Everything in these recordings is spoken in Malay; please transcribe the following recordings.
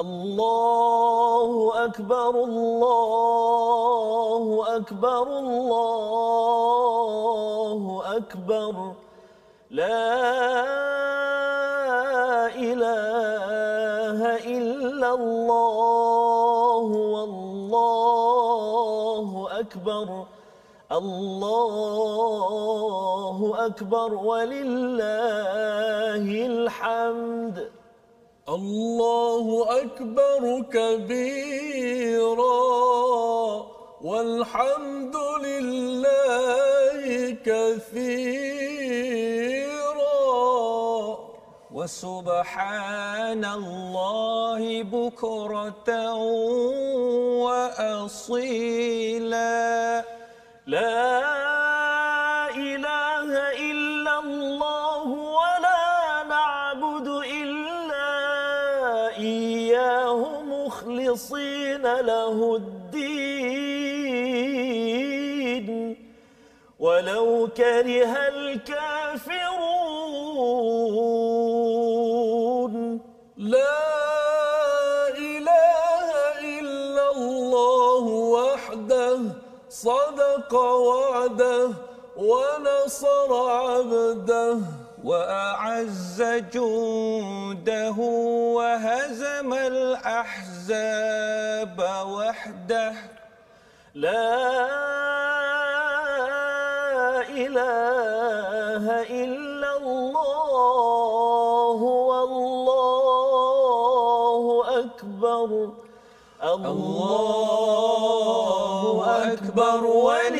الله أكبر الله أكبر الله أكبر. لا إله إلا الله والله أكبر الله أكبر ولله الحمد. الله أكبر كبيرا والحمد لله كثيرا. وسبحان الله بكرة وأصيلا. لا كره الكافرون لا إله إلا الله وحده صدق وعده ونصر عبده وأعز جوده وهزم الأحزاب وحده. لا إله إلا الله والله أكبر. الله أكبر. ولله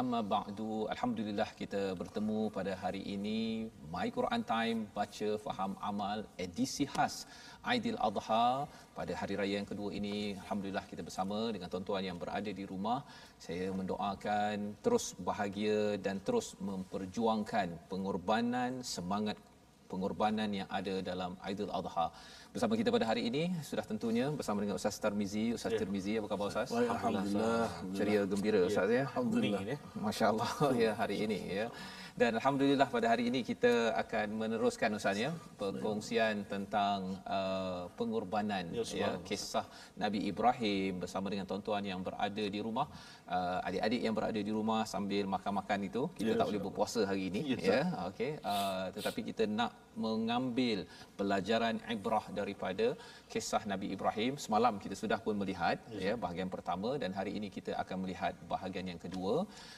Amma ba'du, alhamdulillah kita bertemu pada hari ini. My Quran Time baca faham amal edisi khas Aidil Adha. Pada hari raya yang kedua ini alhamdulillah kita bersama dengan tuan-tuan yang berada di rumah. Saya mendoakan terus bahagia dan terus memperjuangkan pengorbanan semangat pengorbanan yang ada dalam Aidil Adha bersama kita pada hari ini sudah tentunya bersama dengan Ustaz Tarmizi. Ustaz ya. Tirmizi apa khabar Ustaz? Alhamdulillah. Ceria gembira ya. Ustaz ya? Alhamdulillah. masya-Allah ya hari ini ya. Dan alhamdulillah pada hari ini kita akan meneruskan ustaz ya perkongsian tentang uh, pengorbanan ya, ya kisah Nabi Ibrahim bersama dengan tuan-tuan yang berada di rumah uh, adik-adik yang berada di rumah sambil makan-makan itu kita ya, tak boleh berpuasa hari ini ya, ya? okey uh, tetapi kita nak mengambil pelajaran ibrah daripada kisah Nabi Ibrahim. Semalam kita sudah pun melihat ya, ya bahagian pertama dan hari ini kita akan melihat bahagian yang kedua.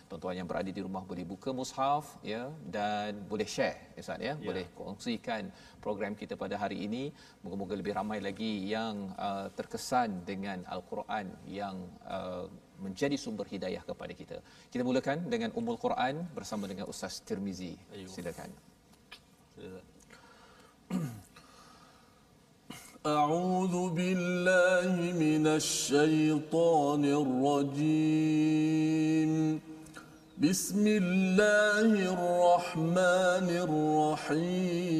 Tuan-tuan yang berada di rumah boleh buka mushaf ya dan boleh share ya Ustaz ya, ya. boleh kongsikan program kita pada hari ini. Moga-moga lebih ramai lagi yang uh, terkesan dengan al-Quran yang uh, menjadi sumber hidayah kepada kita. Kita mulakan dengan Ummul Quran bersama dengan Ustaz Tirmizi. Silakan. أعوذ بالله من الشيطان الرجيم بسم الله الرحمن الرحيم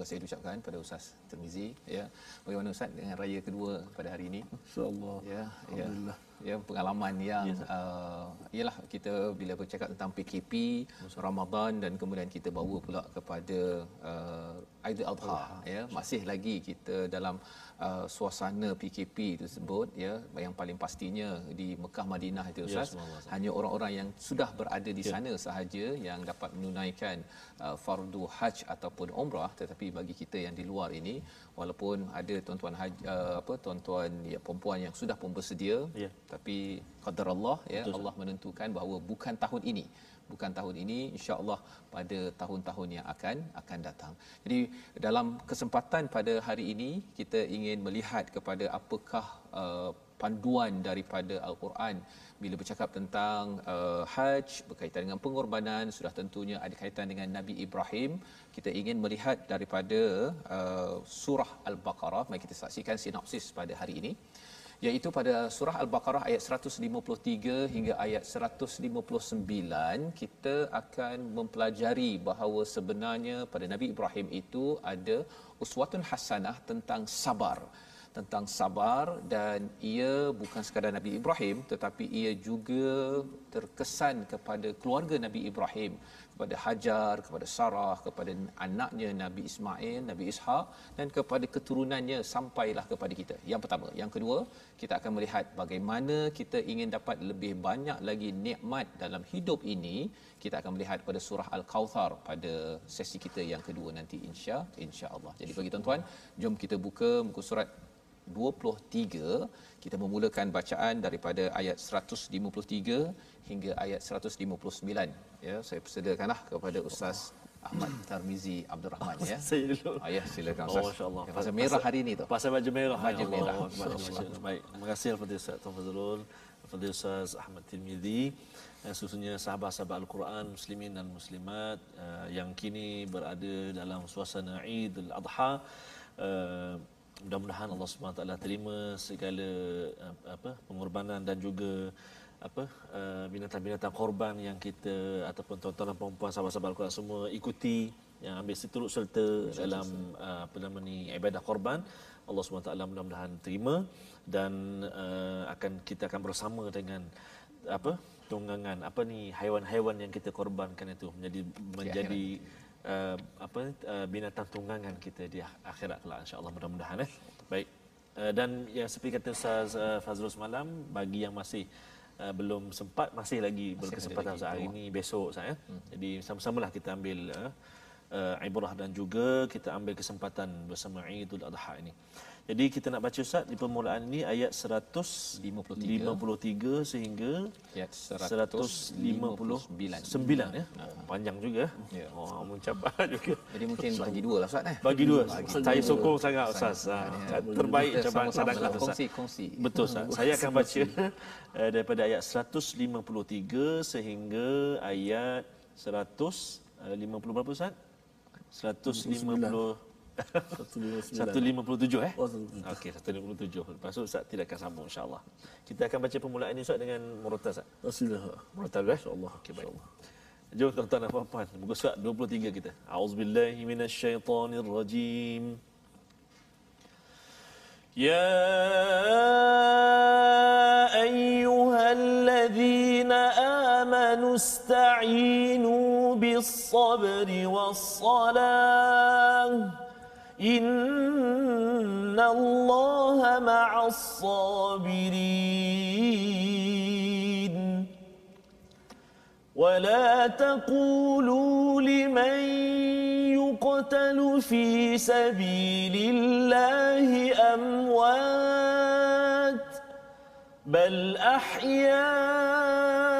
Terima kasih diucapkan pada Ustaz Termizi ya. Bagaimana Ustaz dengan raya kedua pada hari ini? InsyaAllah. Ya, ya. Alhamdulillah. Ya, pengalaman yang uh, ialah kita bila bercakap tentang PKP, Ramadan dan kemudian kita bawa pula kepada uh, Aidiladha ya. Masih lagi kita dalam uh, suasana PKP tersebut ya yang paling pastinya di Mekah Madinah itu Ustaz. Hanya orang-orang yang sudah berada di sana sahaja yang dapat menunaikan uh, fardu haj ataupun umrah tetapi bagi kita yang di luar ini walaupun ada tuan-tuan haji, uh, apa tuan-tuan ya perempuan yang sudah pun bersedia Ya. tapi qadar Allah ya Allah menentukan bahawa bukan tahun ini bukan tahun ini insya-Allah pada tahun-tahun yang akan akan datang. Jadi dalam kesempatan pada hari ini kita ingin melihat kepada apakah uh, panduan daripada al-Quran. Bila bercakap tentang uh, haj berkaitan dengan pengorbanan sudah tentunya ada kaitan dengan Nabi Ibrahim. Kita ingin melihat daripada uh, surah al-Baqarah. Mari kita saksikan sinopsis pada hari ini iaitu pada surah al-Baqarah ayat 153 hingga ayat 159 kita akan mempelajari bahawa sebenarnya pada Nabi Ibrahim itu ada uswatun hasanah tentang sabar. Tentang sabar dan ia bukan sekadar Nabi Ibrahim tetapi ia juga terkesan kepada keluarga Nabi Ibrahim kepada Hajar, kepada Sarah, kepada anaknya Nabi Ismail, Nabi Ishaq dan kepada keturunannya sampailah kepada kita. Yang pertama, yang kedua, kita akan melihat bagaimana kita ingin dapat lebih banyak lagi nikmat dalam hidup ini. Kita akan melihat pada surah Al-Kauthar pada sesi kita yang kedua nanti insya insya-Allah. Jadi bagi tuan-tuan, jom kita buka muka surat 23 kita memulakan bacaan daripada ayat 153 hingga ayat 159 ya saya persediakanlah kepada ustaz Ahmad Tarmizi Abdul Rahman ya Saya dulu. ah, ya silakan Oh, ustaz masya-Allah. Ya, pasal merah hari ini tu Pasal baju merah. Baju Ya merah. Allah. Masya-Allah. Baik. Terima kasih kepada Ustaz Tuan Fazrul, kepada Ustaz Ahmad Tirmizi, dan khususnya sahabat-sahabat Al-Quran, muslimin dan muslimat uh, yang kini berada dalam suasana Eid al-Adha. Uh, mudah-mudahan Allah Taala terima segala uh, apa pengorbanan dan juga apa uh, binatang-binatang korban yang kita ataupun tuan-tuan dan puan sahabat-sahabat Al-Quran semua ikuti yang ambil turut serta dalam uh, apa nama ni ibadah korban. Allah SWT mudah-mudahan terima dan uh, akan kita akan bersama dengan apa tunggangan apa ni haiwan-haiwan yang kita korbankan itu menjadi menjadi uh, apa uh, binatang tunggangan kita di akhirat kelak insya-Allah mudah-mudahan eh baik uh, dan yang seperti kata Ustaz uh, Fazrul semalam bagi yang masih uh, belum sempat masih lagi berkesempatan lagi. Hari ini besok Ustaz ya jadi sama-samalah kita ambil uh, uh, ibrah dan juga kita ambil kesempatan bersama Idul Adha ini. Jadi kita nak baca Ustaz di permulaan ini ayat 153 53 sehingga ayat 159 159 ya. Oh, panjang juga. Ya. Oh, mencapai juga. jadi mungkin bagi dua lah ustaz eh Bagi dua. Bagi Saya dua. sokong sangat Ustaz. Ah, Terbaik Kita cabaran cadangan lah, Ustaz. kongsi-kongsi. Betul Ustaz. Saya akan baca eh, daripada ayat 153 sehingga ayat 150 berapa Ustaz? 150 157 eh? Oh, 157. Okey, 157. Lepas tu Ustaz tidak akan sambung insya-Allah. Kita akan baca permulaan ini Ustaz dengan murattal Ustaz. Asilah. Murattal eh? Insya-Allah. Okey, baik. Jom tuan-tuan dan puan-puan, muka surat 23 kita. A'udzubillahi minasyaitonirrajim. يا أيها الذين آمنوا استعينوا بالصبر والصلاة إن الله مع الصابرين ولا تقولوا لمن يقتل في سبيل الله أموات بل أحياء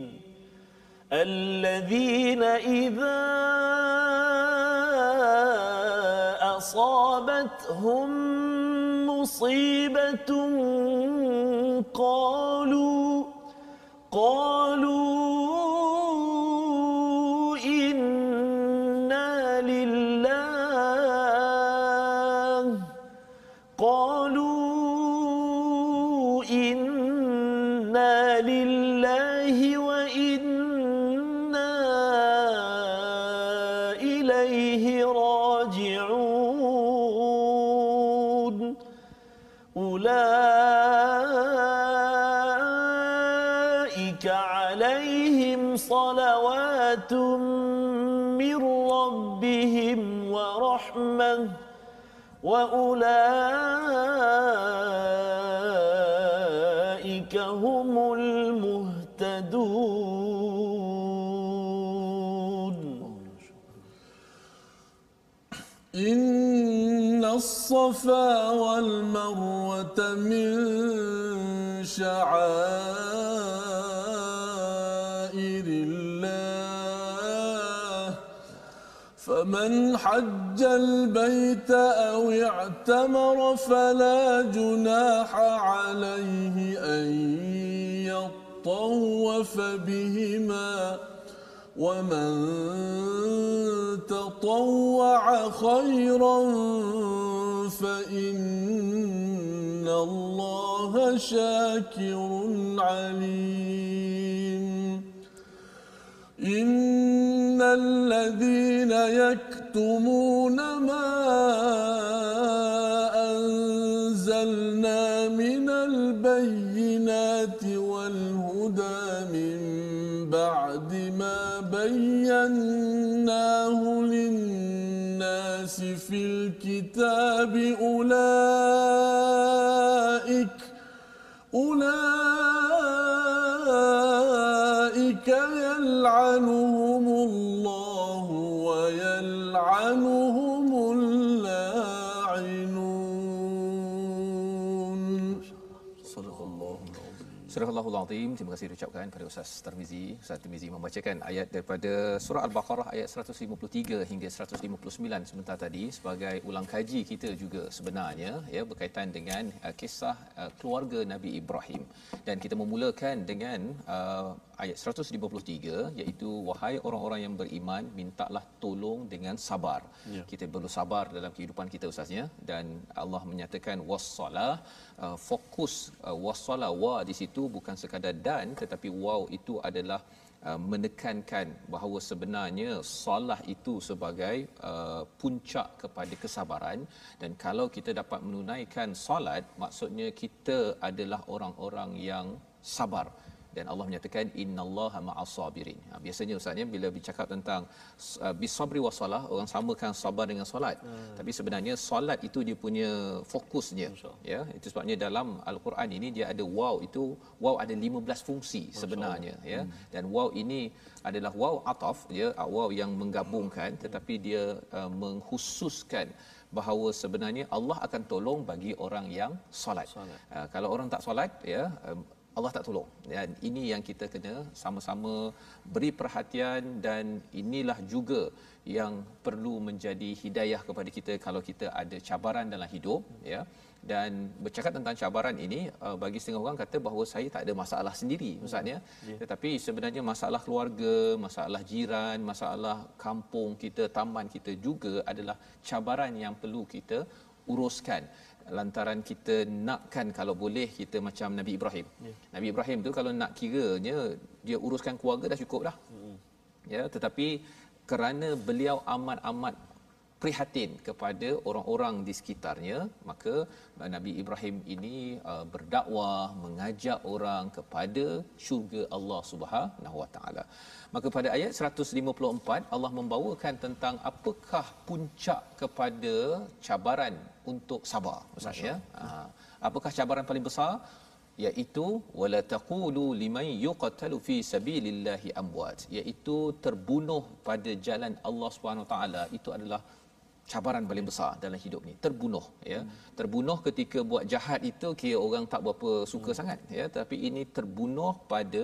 الذين إذا أصابتهم مصيبة قالوا قالوا الصفا والمروة من شعائر الله. فمن حج البيت أو اعتمر فلا جناح عليه أن يطوف بهما. ومن تطوع خيرا فإن الله شاكر عليم. إن الذين يكتمون ما أنزلنا من البينات والهدى من بعد ما بيناه في الكتاب أولئك Azim. Terima kasih diucapkan kepada Ustaz Tarmizi. Ustaz Tarmizi membacakan ayat daripada surah Al-Baqarah ayat 153 hingga 159 sebentar tadi sebagai ulang kaji kita juga sebenarnya ya berkaitan dengan uh, kisah uh, keluarga Nabi Ibrahim. Dan kita memulakan dengan uh, ayat 153 iaitu wahai orang-orang yang beriman mintalah tolong dengan sabar. Ya. Kita perlu sabar dalam kehidupan kita ustaznya dan Allah menyatakan wassalah uh, fokus uh, wassalah wa di situ bukan sekadar dan tetapi waw itu adalah uh, menekankan bahawa sebenarnya salah itu sebagai uh, puncak kepada kesabaran. Dan kalau kita dapat menunaikan solat maksudnya kita adalah orang-orang yang sabar dan Allah menyatakan innallaha ma'as sabirin. Ha, biasanya ustaz ya bila bercakap tentang uh, bisabri wasalah orang samakan sabar dengan solat. Hmm. Tapi sebenarnya solat itu dia punya fokusnya ya. Itu sebabnya dalam al-Quran ini dia ada waw itu waw ada 15 fungsi sebenarnya ya. Hmm. Dan waw ini adalah waw ataf ya waw yang menggabungkan tetapi dia uh, mengkhususkan bahawa sebenarnya Allah akan tolong bagi orang yang solat. Solat. Uh, kalau orang tak solat ya um, Allah tak tolong. Dan ini yang kita kena sama-sama beri perhatian dan inilah juga yang perlu menjadi hidayah kepada kita kalau kita ada cabaran dalam hidup ya. Dan bercakap tentang cabaran ini uh, bagi setengah orang kata bahawa saya tak ada masalah sendiri maksudnya. Yeah. Tetapi sebenarnya masalah keluarga, masalah jiran, masalah kampung kita, taman kita juga adalah cabaran yang perlu kita uruskan lantaran kita nakkan kalau boleh kita macam Nabi Ibrahim. Yeah. Nabi Ibrahim tu kalau nak kiranya dia uruskan keluarga dah cukup dah. Mm. Ya, tetapi kerana beliau amat-amat prihatin kepada orang-orang di sekitarnya, maka Nabi Ibrahim ini uh, berdakwah, mengajak orang kepada syurga Allah Subhanahu Wa Taala. Maka pada ayat 154 Allah membawakan tentang apakah puncak kepada cabaran untuk sabar Ustaz ya. Ha, apakah cabaran paling besar? iaitu wala taqulu liman yuqtalu fi sabilillahi amwat. Iaitu terbunuh pada jalan Allah Subhanahu taala. Itu adalah cabaran paling besar dalam hidup ni. Terbunuh ya. Terbunuh ketika buat jahat itu kira orang tak berapa suka sangat ya. Tapi ini terbunuh pada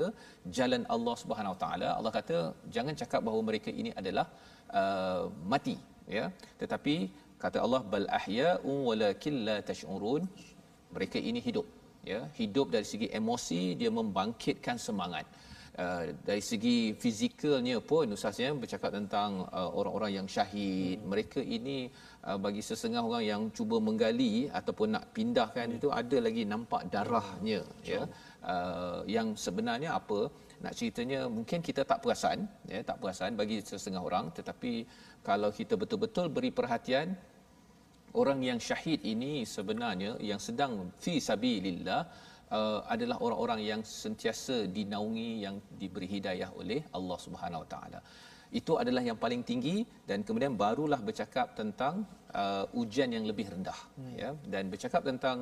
jalan Allah Subhanahu Wa Taala. Allah kata jangan cakap bahawa mereka ini adalah uh, mati ya. Tetapi kata Allah bal ahya'u walakin la tash'urun mereka ini hidup ya hidup dari segi emosi dia membangkitkan semangat Uh, dari segi fizikalnya pun ustaznya bercakap tentang uh, orang-orang yang syahid hmm. mereka ini uh, bagi sesengah orang yang cuba menggali ataupun nak pindahkan hmm. itu ada lagi nampak darahnya hmm. ya uh, yang sebenarnya apa nak ceritanya mungkin kita tak perasan ya tak perasan bagi sesengah orang tetapi kalau kita betul-betul beri perhatian orang yang syahid ini sebenarnya yang sedang fi sabilillah uh, adalah orang-orang yang sentiasa dinaungi yang diberi hidayah oleh Allah Subhanahu Wa Taala. Itu adalah yang paling tinggi dan kemudian barulah bercakap tentang uh, ujian yang lebih rendah hmm. ya dan bercakap tentang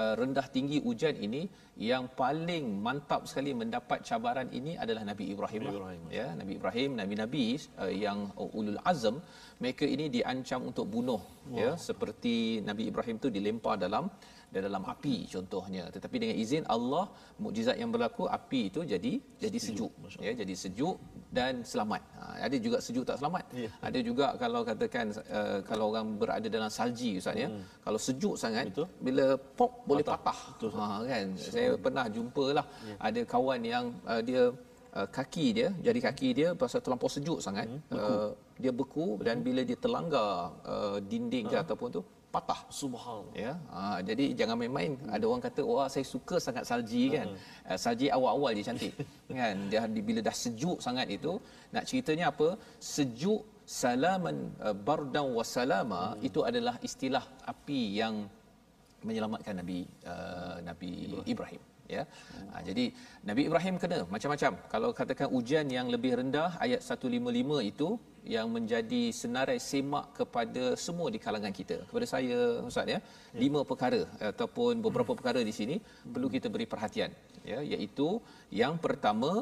uh, rendah tinggi ujian ini yang paling mantap sekali mendapat cabaran ini adalah Nabi Ibrahim, Nabi Ibrahim. ya Nabi Ibrahim nabi-nabi uh, yang ulul azam mereka ini diancam untuk bunuh wow. ya seperti Nabi Ibrahim tu dilempar dalam dan dalam api contohnya tetapi dengan izin Allah mukjizat yang berlaku api itu jadi jadi sejuk, sejuk ya jadi sejuk dan selamat ha, ada juga sejuk tak selamat ya. ada juga kalau katakan uh, kalau orang berada dalam salji ustaz ya hmm. kalau sejuk sangat Betul. bila pop boleh patah, patah. Ha, kan Betul. saya pernah jumpalah ya. ada kawan yang uh, dia uh, kaki dia jadi kaki dia pasal terlampau sejuk sangat hmm. beku. Uh, dia beku dan bila dia terlanggar uh, dinding ke uh ataupun tu patah subhanallah ya ha, jadi jangan main-main hmm. ada orang kata wah saya suka sangat salji kan uh-huh. uh, salji awal-awal je cantik kan dia bila dah sejuk sangat itu nak ceritanya apa sejuk salaman uh, bardan wa salama hmm. itu adalah istilah api yang menyelamatkan nabi uh, nabi Ibrahim, Ibrahim ya. Ha, jadi Nabi Ibrahim kena macam-macam. Kalau katakan ujian yang lebih rendah ayat 155 itu yang menjadi senarai semak kepada semua di kalangan kita. Kepada saya Ustaz ya, ya. lima perkara ataupun beberapa perkara di sini hmm. perlu kita beri perhatian ya iaitu yang pertama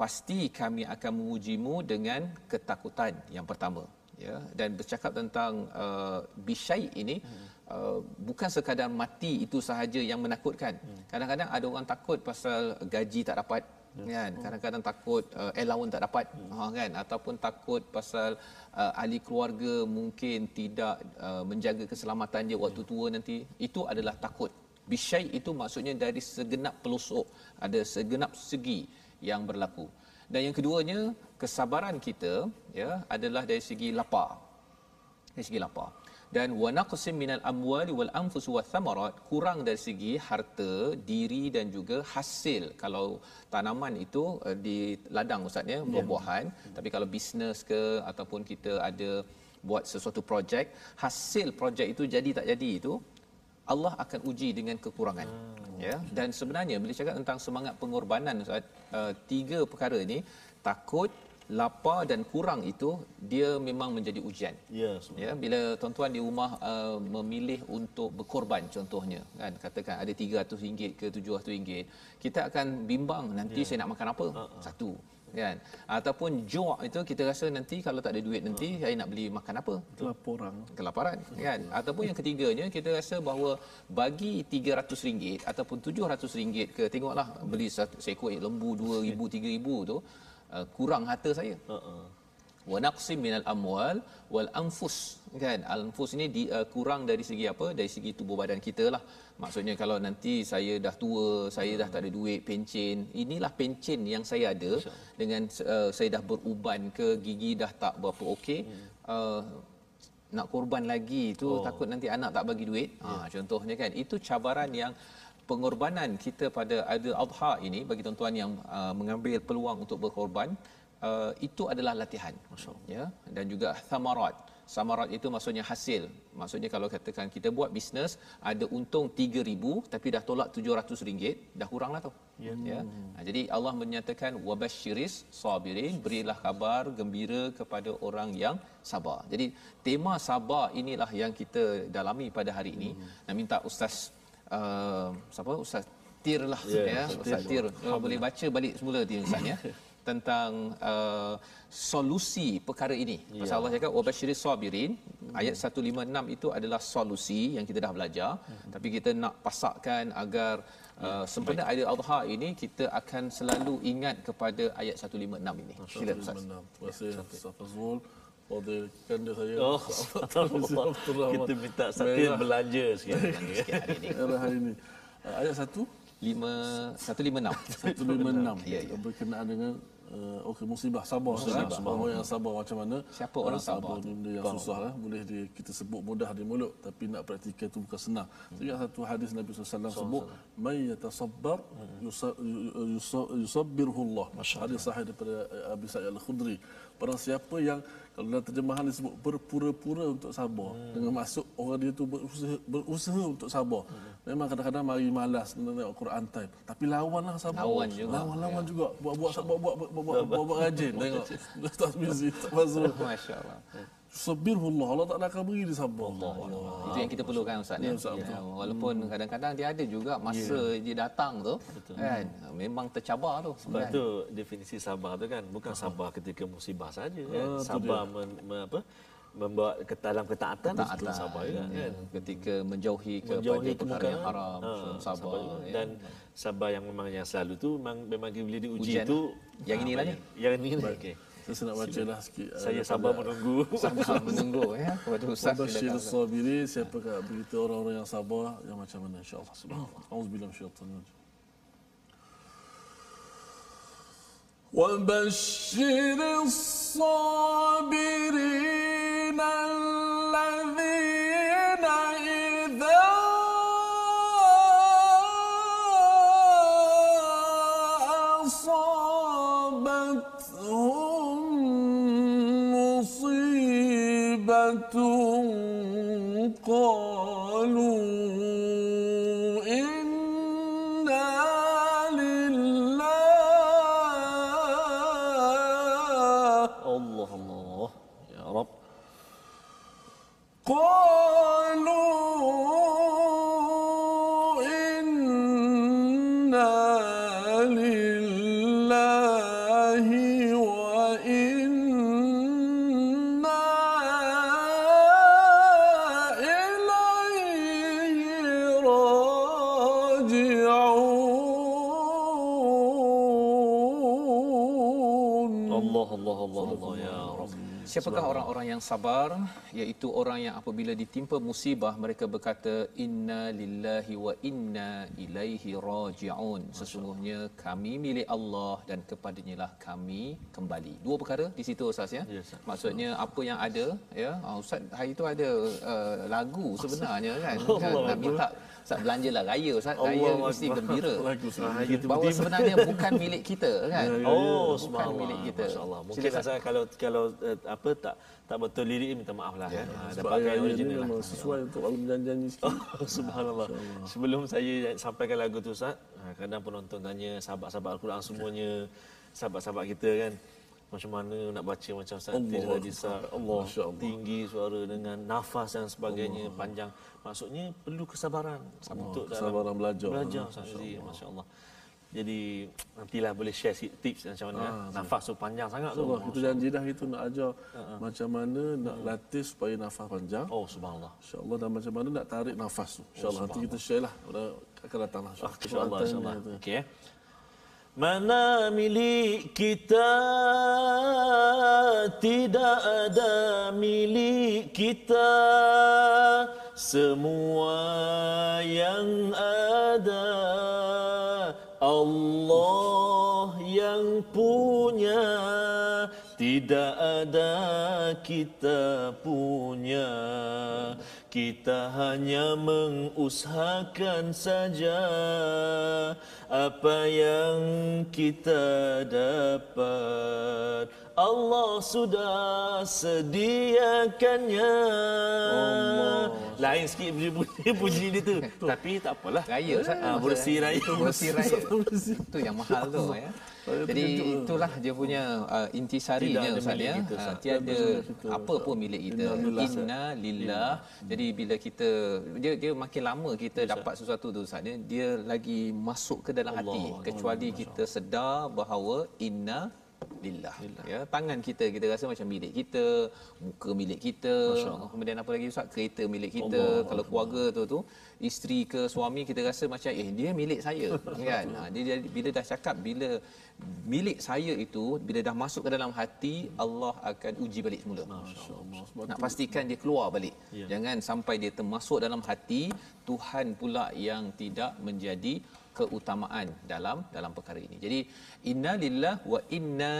pasti kami akan mengujimu dengan ketakutan yang pertama ya dan bercakap tentang uh, bisyai ini hmm. uh, bukan sekadar mati itu sahaja yang menakutkan hmm. kadang-kadang ada orang takut pasal gaji tak dapat hmm. Kan? Kadang-kadang takut uh, allowance tak dapat. Hmm. ha kan? Ataupun takut pasal uh, ahli keluarga mungkin tidak uh, menjaga keselamatan dia waktu hmm. tua nanti. Itu adalah takut. Bisyai itu maksudnya dari segenap pelosok. Ada segenap segi yang berlaku. Dan yang keduanya kesabaran kita ya adalah dari segi lapar. Dari segi lapar dan wa naqsim minal amwali wal anfus wa thamarat kurang dari segi harta diri dan juga hasil kalau tanaman itu uh, di ladang ustaz ya buah-buahan ya. tapi kalau bisnes ke ataupun kita ada buat sesuatu projek hasil projek itu jadi tak jadi itu Allah akan uji dengan kekurangan hmm. ya dan sebenarnya bila cakap tentang semangat pengorbanan ustaz uh, tiga perkara ini takut lapar dan kurang itu dia memang menjadi ujian. Ya, ya bila tuan-tuan di rumah uh, memilih untuk berkorban contohnya kan katakan ada RM300 ke RM700 kita akan bimbang nanti ya. saya nak makan apa? Uh-uh. Satu kan ataupun ju' itu kita rasa nanti kalau tak ada duit nanti uh. saya nak beli makan apa kelaparan kelaparan kan ataupun yang ketiganya kita rasa bahawa bagi RM300 ataupun RM700 ke tengoklah beli satu seekor lembu 2000 3000 tu uh, kurang harta saya. Uh-uh. Wa naqsim minal amwal wal anfus kan al anfus ini di, uh, kurang dari segi apa dari segi tubuh badan kita lah maksudnya kalau nanti saya dah tua saya dah tak ada duit pencen inilah pencen yang saya ada dengan uh, saya dah beruban ke gigi dah tak berapa okey hmm. uh, nak korban lagi tu oh. takut nanti anak tak bagi duit yeah. ha contohnya kan itu cabaran yang pengorbanan kita pada Aidil Adha ini bagi tuan-tuan yang uh, mengambil peluang untuk berkorban uh, itu adalah latihan. Ya dan juga thamarat. Samarat itu maksudnya hasil. Maksudnya kalau katakan kita buat bisnes ada untung 3000 tapi dah tolak 700 ringgit dah kuranglah tu ya, ya. Jadi Allah menyatakan wabasyiris sabirin. Berilah kabar gembira kepada orang yang sabar. Jadi tema sabar inilah yang kita dalami pada hari ini. Hmm. nak minta ustaz uh, siapa ustaz Tir lah yeah, ya Ustaz Tir kalau boleh baca balik semula dia ustaz ya tentang uh, solusi perkara ini. Ya. Pasal Allah cakap wabasyiris sabirin ayat 156 itu adalah solusi yang kita dah belajar Hmm. tapi kita nak pasakkan agar uh, sempena Aidil Adha ini kita akan selalu ingat kepada ayat 156 ini. Sila Ustaz. Terima kasih Ustaz Fazrul. Fadil kanda saya. Oh, Abdul kita minta Merah. belanja sikit. Sikit hari ini. Era hari ini. Uh, ayat satu? 5 156. 156 Ya, ya. berkenaan dengan uh, okey musibah sabar musibah orang yang sabar macam mana? Siapa orang Ah, sabar ni benda yang susah lah. Boleh di, kita sebut mudah di mulut tapi nak praktikal tu bukan senang. So, yang satu hadis Nabi SAW sebut man yatasabbar yusa- yu- yusa- yusabbirhu Allah. Hadis sahih daripada uh, Abi Sa'id Al-Khudri. Barang siapa yang kalau dalam terjemahan disebut berpura-pura untuk sabar hmm. dengan maksud orang dia tu berusaha, berusaha untuk sabar. Hmm. Memang kadang-kadang mari malas tengok Quran time. Tapi lawanlah sabar. Lawan juga. Lawan-lawan juga. Buat-buat buat buat buat buat buat rajin tengok. Ustaz Mizi, Ustaz Fazrul. Masya-Allah. Sabirullah. Allah Taala akan beri dia sabar. Allah. Itu yang kita perlukan Ustaz ya. Ya, Ustaz, ya. Walaupun kadang-kadang dia ada juga masa dia datang tu kan memang tercabar tu. Sebab kan? tu definisi sabar tu kan bukan sabar ketika musibah saja kan. Ah, tu sabar men, men, apa membawa ke dalam ketaatan tu Taatan, sabar juga kan. ya. ketika menjauhi kepada Menjauhi perkara kemungkaran yang haram ah, sabar, juga. ya. dan sabar yang memang yang selalu tu memang memang bila diuji Ujian tu Yang ah, inilah banyak. yang ini ni okey Saya nak baca lah sikit. uh, saya daripada sabar menunggu sabar menunggu ya kepada ustaz Wabashir silakan. sabirin siapakah berita orang-orang yang sabar yang macam mana insya-Allah subhanallah. Auzubillahi minasyaitanir rajim. وبشر الصابرين قالوا Siapakah orang-orang yang sabar iaitu orang yang apabila ditimpa musibah mereka berkata inna lillahi wa inna ilaihi rajiun sesungguhnya kami milik Allah dan kepadanya lah kami kembali. Dua perkara di situ Ustaz ya. Ya, Ustaz. Maksudnya apa yang ada ya ah, Ustaz hari itu ada uh, lagu sebenarnya kan. kan nak minta Ustaz belanjalah raya Ustaz raya Allah mesti Akbar. gembira. Ah, Bahawa sebenarnya bukan milik kita kan. Oh, bukan milik kita. Masya-Allah. Mungkin Sila, saya kalau kalau uh, apa tak tak betul lirik ni minta maaf lah. Ya, Sebab dapatkan ayat ini original lah. sesuai untuk orang menjanji sikit. Oh, Subhanallah. Sebelum saya sampaikan lagu tu Ustaz, ha, kadang penonton tanya sahabat-sahabat Al-Quran semuanya, sahabat-sahabat kita kan, macam mana nak baca macam Ustaz Allah tadi. Allah, Allah. tinggi suara dengan nafas dan sebagainya panjang. Maksudnya perlu kesabaran untuk dalam kesabaran belajar. Belajar Ustaz Aziz, masya-Allah. Jadi nantilah boleh share tips macam mana Ah, nafas tu panjang sangat tu. InsyaAllah kita janji dah kita nak ajar macam mana nak latih supaya nafas panjang. Oh subhanallah. InsyaAllah dan macam mana nak tarik nafas tu. InsyaAllah nanti kita share lah. Akan datang lah. Ah, InsyaAllah, insyaAllah. Okey eh. Mana milik kita? Tidak ada milik kita. Semua yang ada Allah yang punya. Tidak ada kita punya kita hanya mengusahakan saja apa yang kita dapat Allah sudah sediakannya lain sikit bunyi puji dia tu tapi tak apalah Raya Ustaz. Ah, bersih raya. Bersih raya. Itu yang mahal tu ya. Jadi itulah dia punya uh, intisarinya Ustaz ya. kita, Uh, Ustaz. tiada apa pun milik kita. Inna lillah. Jadi bila kita dia dia makin lama kita dapat sesuatu tu Ustaz dia, dia lagi masuk ke dalam hati kecuali kita sedar bahawa inna lillah. Ya, tangan kita kita rasa macam milik kita, muka milik kita, kemudian apa lagi Ustaz? Kereta milik kita. Allah. Kalau keluarga tu tu isteri ke suami kita rasa macam eh dia milik saya kan. Ha, dia bila dah cakap bila milik saya itu bila dah masuk ke dalam hati Allah akan uji balik semula. Masya-Allah. Nak pastikan dia keluar balik. Ya. Jangan sampai dia termasuk dalam hati Tuhan pula yang tidak menjadi keutamaan dalam dalam perkara ini. Jadi inna lillah wa inna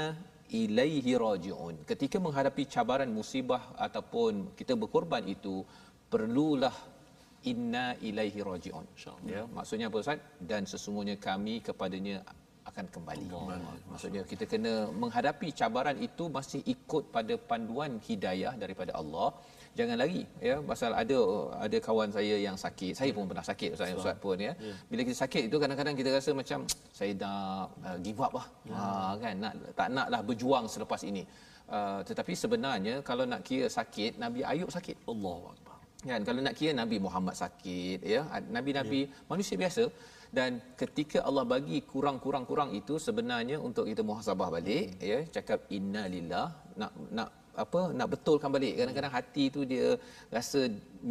ilaihi rajiun. Ketika menghadapi cabaran musibah ataupun kita berkorban itu perlulah inna ilaihi rajiun. Ya, maksudnya apa Ustaz? Dan sesungguhnya kami kepadanya akan kembali. Allah. Maksudnya kita kena menghadapi cabaran itu masih ikut pada panduan hidayah daripada Allah jangan lagi ya. Pasal ada ada kawan saya yang sakit. Saya pun pernah sakit ustaz ustaz pun ya. Yeah. bila kita sakit itu kadang-kadang kita rasa macam saya dah uh, give up lah. Yeah. ha, kan? Nak tak naklah berjuang selepas ini. Uh, tetapi sebenarnya kalau nak kira sakit nabi ayub sakit. Allahuakbar kan? Kalau nak kira nabi Muhammad sakit ya. Nabi-nabi yeah. manusia biasa. Dan ketika Allah bagi kurang-kurang-kurang itu sebenarnya untuk kita muhasabah balik ya cakap innalillah nak nak apa nak betulkan balik. Kadang-kadang hati tu dia rasa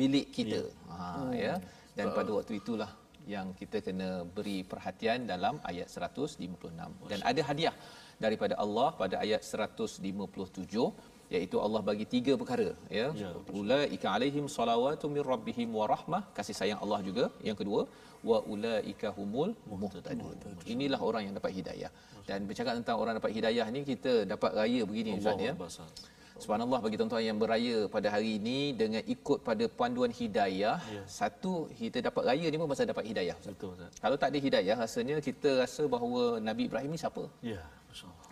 milik kita. Ya. ha hmm. ya. Dan uh. pada waktu itulah yang kita kena beri perhatian dalam ayat 156 dan ada hadiah daripada Allah pada ayat 157 iaitu Allah bagi tiga perkara ya, ya ulaika alaihim salawatu mir rabbihim wa rahmah kasih sayang Allah juga. Yang kedua wa ulaika humul muhtadun. Inilah orang yang dapat hidayah. Dan bercakap tentang orang dapat hidayah ni kita dapat raya begini Ustaz ya Subhanallah bagi tuan-tuan yang beraya pada hari ini dengan ikut pada panduan hidayah. Ya. Satu kita dapat raya ni pun pasal dapat hidayah. Betul Ustaz. Kalau tak ada hidayah rasanya kita rasa bahawa Nabi Ibrahim ni siapa? Ya.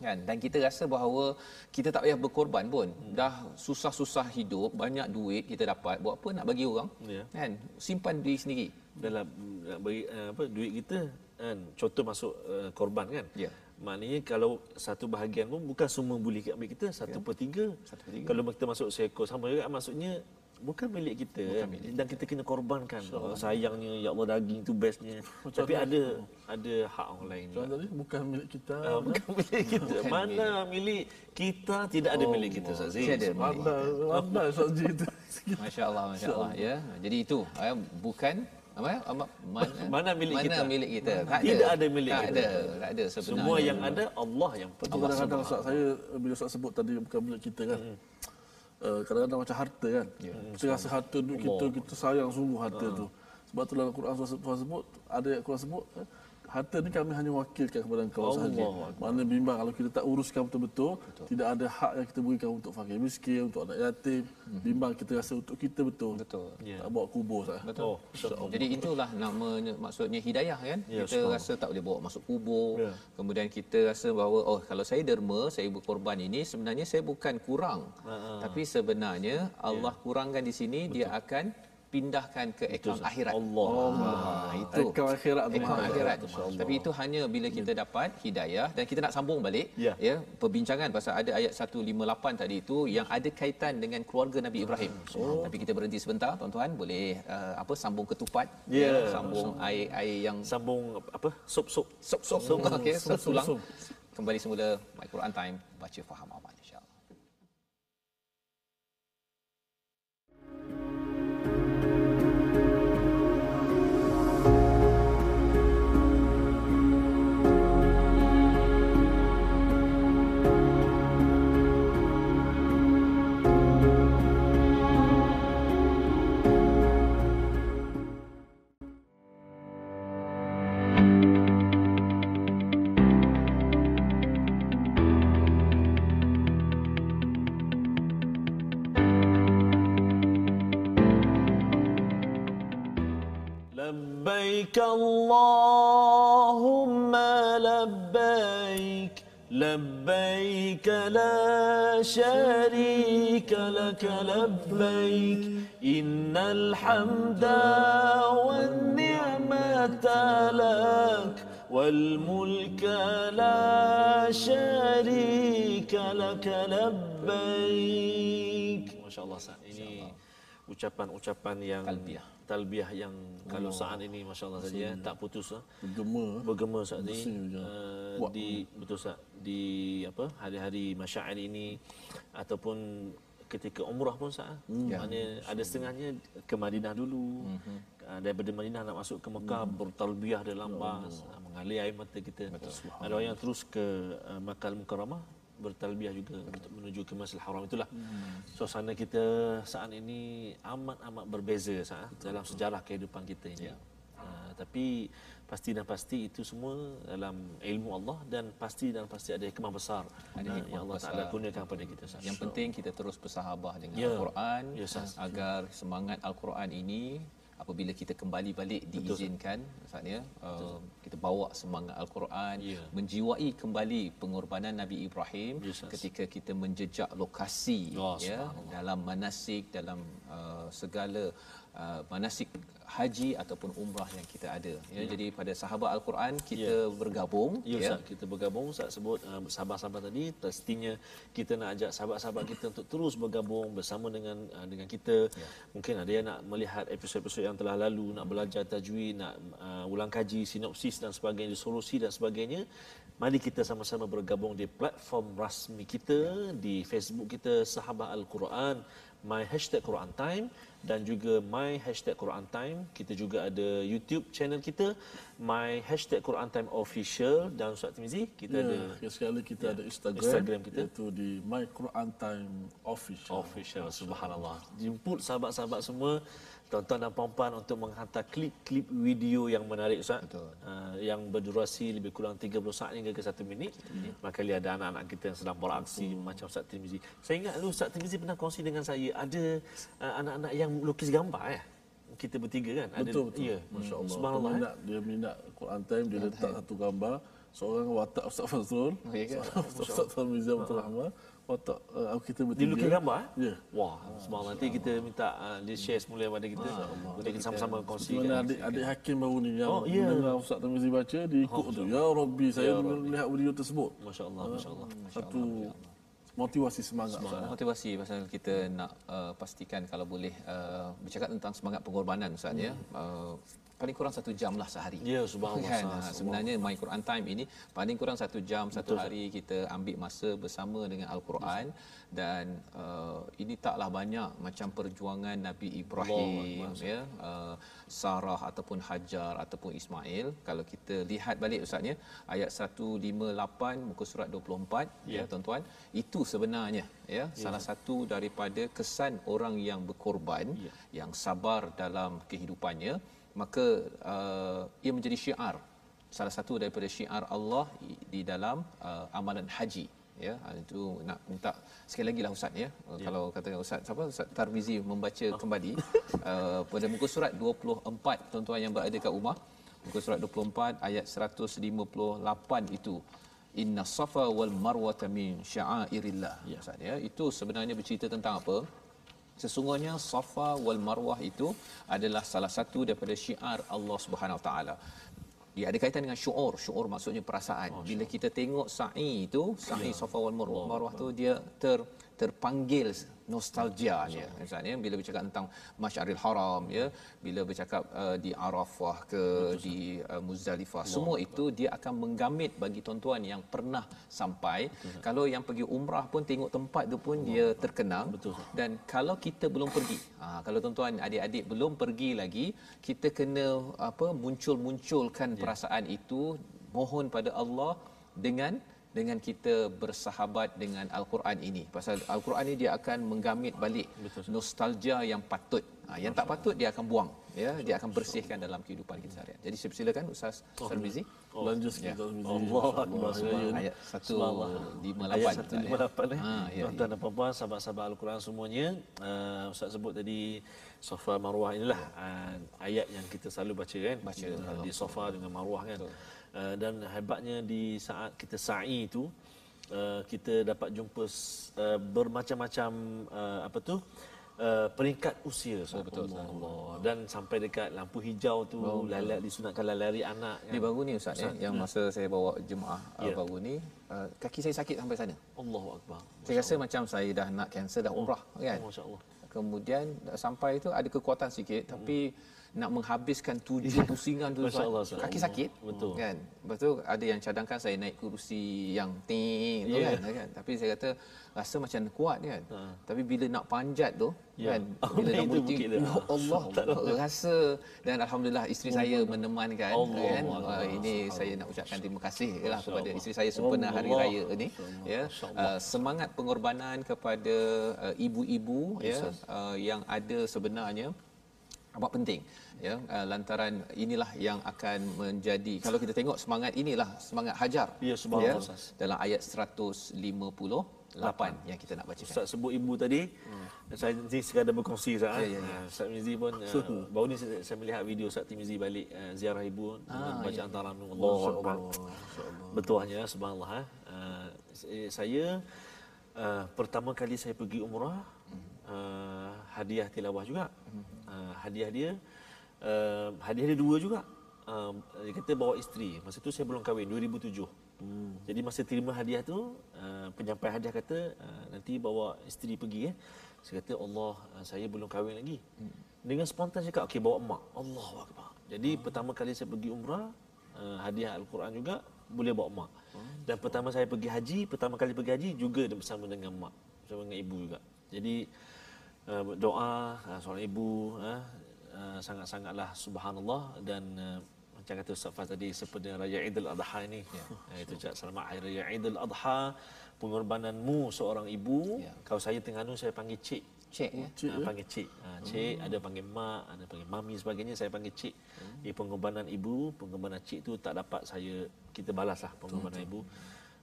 Kan? Dan kita rasa bahawa kita tak payah berkorban pun. Hmm. Dah susah-susah hidup, banyak duit kita dapat. Buat apa nak bagi orang? Ya. Kan? Simpan diri sendiri. Dalam bagi uh, apa duit kita kan contoh masuk uh, korban kan. Ya. Maknanya kalau satu bahagian pun bukan semua boleh ambil kita satu ya. per tiga. Satu per tiga. Kalau kita masuk seekor sama juga maksudnya bukan milik kita bukan kan? milik dan kita kena korbankan. So, oh, sayangnya ya Allah daging tu bestnya. Macam Tapi ada ada hak orang lain. Contoh tadi bukan milik kita. Uh, bukan milik kita. Bukan Mana milik kita tidak ada oh, milik kita Ada. Mana mana Ustaz itu. Masya-Allah masya-Allah ya. Jadi itu ya, bukan apa ya? mana, mana milik mana kita? Mana milik kita? Tak Tidak ada, ada milik tak kita. Ada, tak ada sebenarnya. Semua yang ada Allah yang Allah kadang-kadang Ustaz saya bila Ustaz sebut tadi bukan milik kita kan. Hmm. Uh, kadang-kadang macam harta kan. Ya. Kita rasa harta duit kita, kita sayang sungguh harta uh. tu. Sebab tu dalam Quran Tuhan sebut, ada yang Quran sebut, eh, harta ni kami hanya wakilkan kepada engkau Allah sahaja. Mana bimbang kalau kita tak uruskan betul-betul, betul. tidak ada hak yang kita berikan untuk fakir miskin, untuk anak yatim. Mm-hmm. Bimbang kita rasa untuk kita betul. Betul. Yeah. Tak bawa kubur sah. Betul. Oh, Jadi itulah nama maksudnya hidayah kan. Yeah, kita so. rasa tak boleh bawa masuk kubur. Yeah. Kemudian kita rasa bahawa oh kalau saya derma, saya berkorban ini sebenarnya saya bukan kurang. Uh-huh. Tapi sebenarnya Allah yeah. kurangkan di sini betul. dia akan pindahkan ke akaun akhirat. Allah. Ha, itu. Akaun akhirat. Akaun akhirat. Tapi itu hanya bila kita dapat hidayah dan kita nak sambung balik ya. ya perbincangan pasal ada ayat 158 tadi itu yang ada kaitan dengan keluarga Nabi Ibrahim. Oh. Tapi kita berhenti sebentar tuan-tuan boleh uh, apa sambung ketupat ya, ya sambung air-air yang sambung apa sup-sup sup-sup. Okey, sup-sulang. Kembali semula My Quran Time baca faham amal. لبيك اللهم لبيك لبيك لا شريك لك لبيك إن الحمد والنعمة لك والملك لا شريك لك لبيك. ما شاء الله ini ucapan-ucapan yang Talbiyah. talbiyah yang kalau saat ini masya-Allah saja ya, tak putus ah. bergema bergema saat ini. Uh, di betul Ustaz. Di apa hari-hari masyair ini ataupun ketika umrah pun Ustaz hmm. mana ada setengahnya ke Madinah dulu. Hmm. uh, daripada Madinah nak masuk ke Mekah hmm. bertalbiyah dalam bas uh, mengalir air mata kita. Betul. ada orang yang terus ke uh, Makkah Mukarramah bertalbiyah juga untuk menuju ke Masjidil Haram itulah hmm. suasana kita saat ini amat-amat berbeza Ustaz dalam sejarah kehidupan kita ini Ya. uh, tapi pasti dan pasti itu semua dalam ilmu Allah dan pasti dan pasti ada hikmah besar Ada uh, hikmah yang Allah besar. Taala kurniakan kepada kita Ustaz. Yang penting kita terus bersahabah dengan Ya. Al-Quran Ya, agar semangat Al-Quran ini apabila kita kembali balik diizinkan maksudnya uh, kita bawa semangat Al-Quran Ya. menjiwai kembali pengorbanan Nabi Ibrahim Ya, Ustaz. ketika kita menjejak lokasi Oh, ya dalam manasik dalam uh, segala uh, manasik haji ataupun umrah yang kita ada ya, jadi pada sahabat Al-Quran kita bergabung Ya Ustaz, kita bergabung Ustaz sebut uh, sahabat-sahabat tadi pastinya kita nak ajak sahabat-sahabat kita untuk terus bergabung bersama dengan uh, dengan kita. Ya. Mungkin ada yang nak melihat episod-episod yang telah lalu, nak belajar tajwid, nak uh, ulang kaji sinopsis dan sebagainya, solusi dan sebagainya. Mari kita sama-sama bergabung di platform rasmi kita di Facebook kita Sahabat Al-Quran My Hashtag Quran Time dan juga My Hashtag Quran Time. Kita juga ada YouTube channel kita My Hashtag Quran Time Official dan Ustaz Timizi kita Ya, ada sekali kita ada Instagram, Instagram kita. iaitu di My Quran Time Official. official subhanallah. Jemput sahabat-sahabat semua tuan-tuan dan puan-puan untuk menghantar klip-klip video yang menarik Ustaz. Betul. Uh, yang berdurasi lebih kurang 30 saat hingga ke 1 minit. Maka lihat ada anak-anak kita yang sedang beraksi macam Ustaz Tirmizi. Saya ingat dulu Ustaz Tirmizi pernah kongsi dengan saya ada uh, anak-anak yang lukis gambar ya. Kita bertiga kan ada Betul betul. ya. Masya Allah. Subhanallah. eh. Peminat, dia minat Quran Time dia letak satu gambar seorang watak Ustaz Fazrul. Oh, ya ke? Ustaz Tarmizi Abdul Rahman watak uh, kita Dia bertiga. lukis gambar eh? Ya. Wah, subhanallah. Nanti kita minta uh, dia share semula kepada kita. Kita, kita sama-sama kongsikan. Mana adik adik hakim baru ni yang Oh, ya. mendengar Ustaz Tarmizi baca dia ikut tu. Ya Rabbi saya melihat video tersebut. Masya-Allah, masya-Allah. Satu motivasi semangat. Ustaz. motivasi pasal kita nak uh, pastikan kalau boleh uh, bercakap tentang semangat pengorbanan Ustaz ya. Uh, paling kurang satu jam lah sehari. Ya, subhanallah. Kan? Ha, sebenarnya My Quran Time ini paling kurang satu jam satu hari kita ambil masa bersama dengan Al-Quran. Dan uh, ini taklah banyak macam perjuangan Nabi Ibrahim ya. uh, Sarah ataupun Hajar ataupun Ismail. Kalau kita lihat balik ustaznya ayat 158 muka surat 24 ya, ya. tuan-tuan. Itu sebenarnya ya. Salah satu daripada kesan orang yang berkorban Ya. yang sabar dalam kehidupannya maka uh, ia menjadi syiar. Salah satu daripada syiar Allah di dalam uh, amalan haji. Ya Ah, itu nak minta sekali lagi lah ustaz ya, ya. kalau kata ustaz siapa? Ustaz Tarmizi membaca Oh. kembali uh, pada muka surat 24 tuan-tuan yang berada kat rumah. Muka surat 24 ayat 158 itu. Inna safa wal marwata min sya'airillah. Ya. Ustaz ya. Itu sebenarnya bercerita tentang apa Sesungguhnya Safa wal Marwah itu adalah salah satu daripada syiar Allah Subhanahu Taala. Dia ada kaitan dengan syuur. Syuur maksudnya perasaan. Bila kita tengok sa'i itu, sa'i Safa wal Marwah, Marwah tu dia ter terpanggil nostalgianya misalnya bila bercakap tentang Masyaril Haram ya. Bila bercakap uh, di Arafah ke di uh, Muzdalifah semua itu dia akan menggamit bagi tuan-tuan yang pernah sampai. Kalau yang pergi umrah pun tengok tempat tu pun dia terkenang dan kalau kita belum pergi ha, kalau tuan-tuan adik-adik belum pergi lagi kita kena apa muncul-munculkan perasaan itu mohon pada Allah dengan dengan kita bersahabat dengan al-Quran ini pasal al-Quran ini dia akan menggamit balik nostalgia yang patut ha, yang tak patut dia akan buang ya dia akan bersihkan dalam kehidupan kita seharian jadi saya persilakan ustaz Sarmizi Belanja sikit Ya. Ustaz Tarmizi. Allah Akbar. Ayat 158 Ayat Ustaz, ya. 158 eh. Ha, ya, Tuan-tuan dan puan-puan, sahabat-sahabat Al-Quran semuanya, uh, Ustaz sebut tadi Safa Marwah inilah uh, ayat yang kita selalu baca kan. Baca, di Safa dengan Marwah kan. Uh, dan hebatnya di saat kita sa'i itu uh, kita dapat jumpa uh, bermacam-macam uh, apa tu? Uh, peringkat usia oh, betul, Allah, Allah. dan sampai dekat lampu hijau tu oh, lalat disunatkan lari anak Ni baru ni Ustaz, ya, yang masa saya bawa jemaah Ya. uh, baru ni, uh, kaki saya sakit sampai sana. Allahu akbar Saya rasa macam saya dah nak cancel dah umrah kan. Oh, masya-Allah kemudian sampai itu ada kekuatan sikit tapi nak menghabiskan tujuh pusingan tu Masya Allah, Ustaz, kaki sakit. Betul. kan? Betul ada yang cadangkan saya naik kerusi yang ting tu Ya. kan, kan? Tapi saya kata rasa macam kuat kan? Tapi bila nak panjat tu Ya. kan? Oh, bila nak dia. ya Allah rasa. Dan alhamdulillah isteri saya menemankan Allah. kan? Ah, ini saya nak ucapkan terima kasih lah kepada isteri saya sempena hari Allah. raya ni ya. Ah, semangat pengorbanan kepada ah, ibu-ibu ya ah, yang ada sebenarnya amat penting ya uh, lantaran inilah yang akan menjadi kalau kita tengok semangat inilah semangat hajar Ya, subhanallah, Ustaz. dalam ayat 158 yang kita nak bacakan Ustaz sebut ibu tadi. Saya ni sekadar berkongsi Ustaz. Ya, ya, ya. Ah, Ustaz Mizi pun uh, baru ni saya, saya melihat video Ustaz Timizi balik uh, ziarah ibu dengan Ah, bacaan ya. taranum Allahu Akbar. Betuahnya subhanallah. Uh, saya uh, pertama kali saya pergi umrah uh, hadiah tilawah juga. Uh, hadiah dia uh, hadiah dia dua juga. Uh, dia kata bawa isteri. Masa tu saya belum kahwin 2007. Hmm. Jadi masa terima hadiah tu uh, penyampai hadiah kata uh, nanti bawa isteri pergi eh. Saya kata Allah uh, saya belum kahwin lagi. Hmm. Dengan spontan saya cakap okey bawa mak. Allahu akbar. Jadi hmm. pertama kali saya pergi umrah uh, hadiah al-Quran juga boleh bawa mak. Dan pertama saya pergi haji, pertama kali pergi haji juga bersama dengan mak, bersama dengan ibu juga. Jadi uh, doa uh, seorang ibu uh, uh, sangat-sangatlah subhanallah dan uh, macam kata Ustaz Faz tadi seperti raya Idul Adha ini ya. uh, itu cak selamat hari raya Idul Adha pengorbananmu seorang ibu Ya. kalau saya Terengganu saya panggil cik ya Cik, ha, ya? panggil cik. Ha, cik ada panggil mak, ada panggil mami sebagainya saya panggil cik. Hmm. Eh, pengorbanan ibu, pengorbanan cik tu tak dapat saya kita balaslah pengorbanan ibu.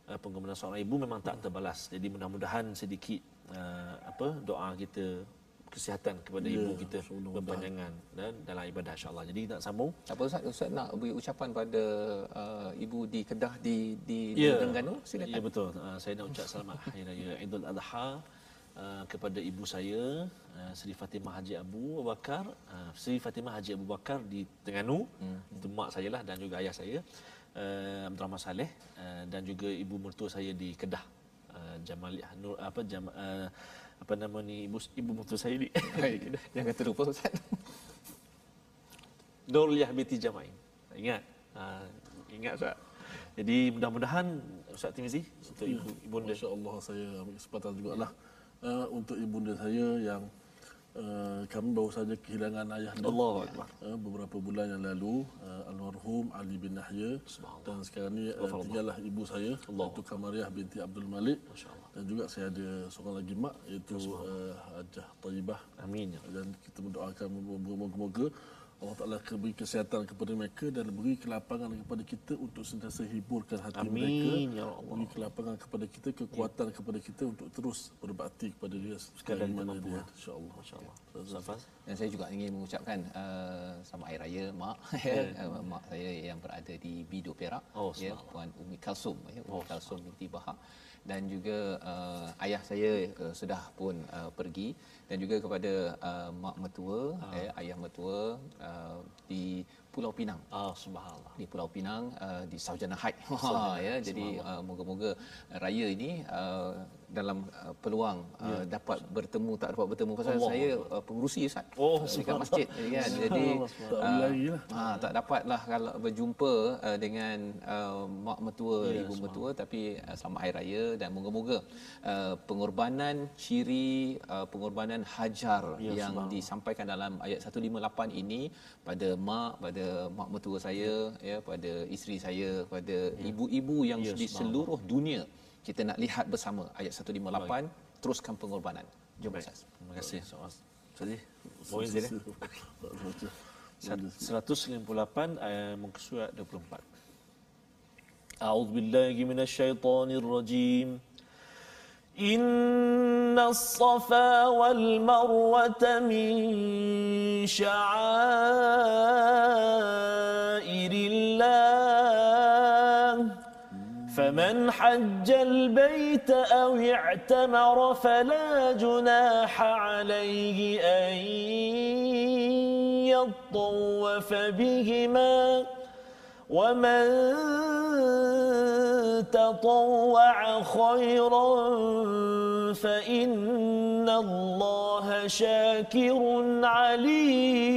Uh, pengorbanan seorang ibu memang tak terbalas. Jadi mudah-mudahan sedikit uh, apa doa kita kesihatan kepada Ya, ibu kita berpanjangan dan dalam ibadah insya-Allah. Jadi nak sambung tak apa Ustaz Ustaz nak beri ucapan pada uh, ibu di Kedah di di Ya, Terengganu ya silakan betul. Uh, saya nak ucap selamat Hari Raya Idul Adha uh, kepada ibu saya uh, Seri Fatimah Haji Abu Bakar, uh, Seri Fatimah Haji Abu Bakar di Terengganu. Hmm. Itu mak saya lah dan juga ayah saya. Uh, Abdul Rahman Saleh uh, dan juga ibu mertua saya di Kedah. Uh, Jamaliah Nur apa jam uh, apa nama ni ibu ibu mertua saya Kedah. jangan terlupa Ustaz Nurliah binti Jamain. Ingat. Uh, ingat Ustaz. Jadi mudah-mudahan Ustaz Timizi untuk ibu ibunda Masya Allah saya ambil kesempatan juga lah uh, untuk ibunda saya yang uh, kami baru saja kehilangan ayah dia. Akbar. Uh, beberapa bulan yang lalu uh, almarhum Ali bin Nahya dan sekarang ni uh, tinggallah ibu saya iaitu Kamariah binti Abdul Malik dan juga saya ada seorang lagi mak iaitu uh, Hajah Taibah Amin ya dan kita mendoakan moga-moga Allah Ta'ala beri kesihatan kepada mereka dan beri kelapangan kepada kita untuk sentiasa hiburkan hati Amin, mereka. ya Allah. Beri kelapangan kepada kita, kekuatan kepada kita untuk terus berbakti kepada dia Sekadar kita mana mampu. dia. InsyaAllah. Masya-Allah. Safas. Dan saya juga ingin mengucapkan uh, selamat hari raya mak ya. uh, mak saya yang berada di Bido Perak Oh, ya. Puan Umi Kalsum ya Umi Kalsum binti Bahak dan juga uh, ayah saya uh, sudah pun uh, pergi dan juga kepada uh, mak mertua ya ayah mertua uh, di Pulau Pinang Ah, subhanallah. di Pulau Pinang uh, di Saujana Height. Ha ya jadi uh, moga-moga raya ini uh, dalam uh, peluang uh, dapat bertemu tak dapat bertemu. Pasal Allah. saya uh, pengurusi Ustaz. Oh, dekat masjid kan. Jadi Tak boleh lagi lah. Ha, tak dapatlah kalau berjumpa uh, dengan uh, mak mertua, Ya, ibu mertua tapi uh, selamat hari raya dan moga-moga uh, pengorbanan ciri uh, pengorbanan hajar Ya, yang disampaikan dalam ayat 158 ini pada mak pada mak mertua saya ya pada isteri saya pada ibu-ibu yang Ya, di seluruh dunia kita nak lihat bersama ayat 158 teruskan pengorbanan jom Baik. Ustaz Terima kasih Ustaz. Jadi, mau izin ya. Baca. 198 ayat muka surat 24. أعوذ بالله من الشيطان الرجيم إن الصفا والمروة من شعائر الله فمن حج البيت أو اعتمر فلا جناح عليه أن يطوف بهما ومن تطوع خيرا فإن الله شاكر عليم.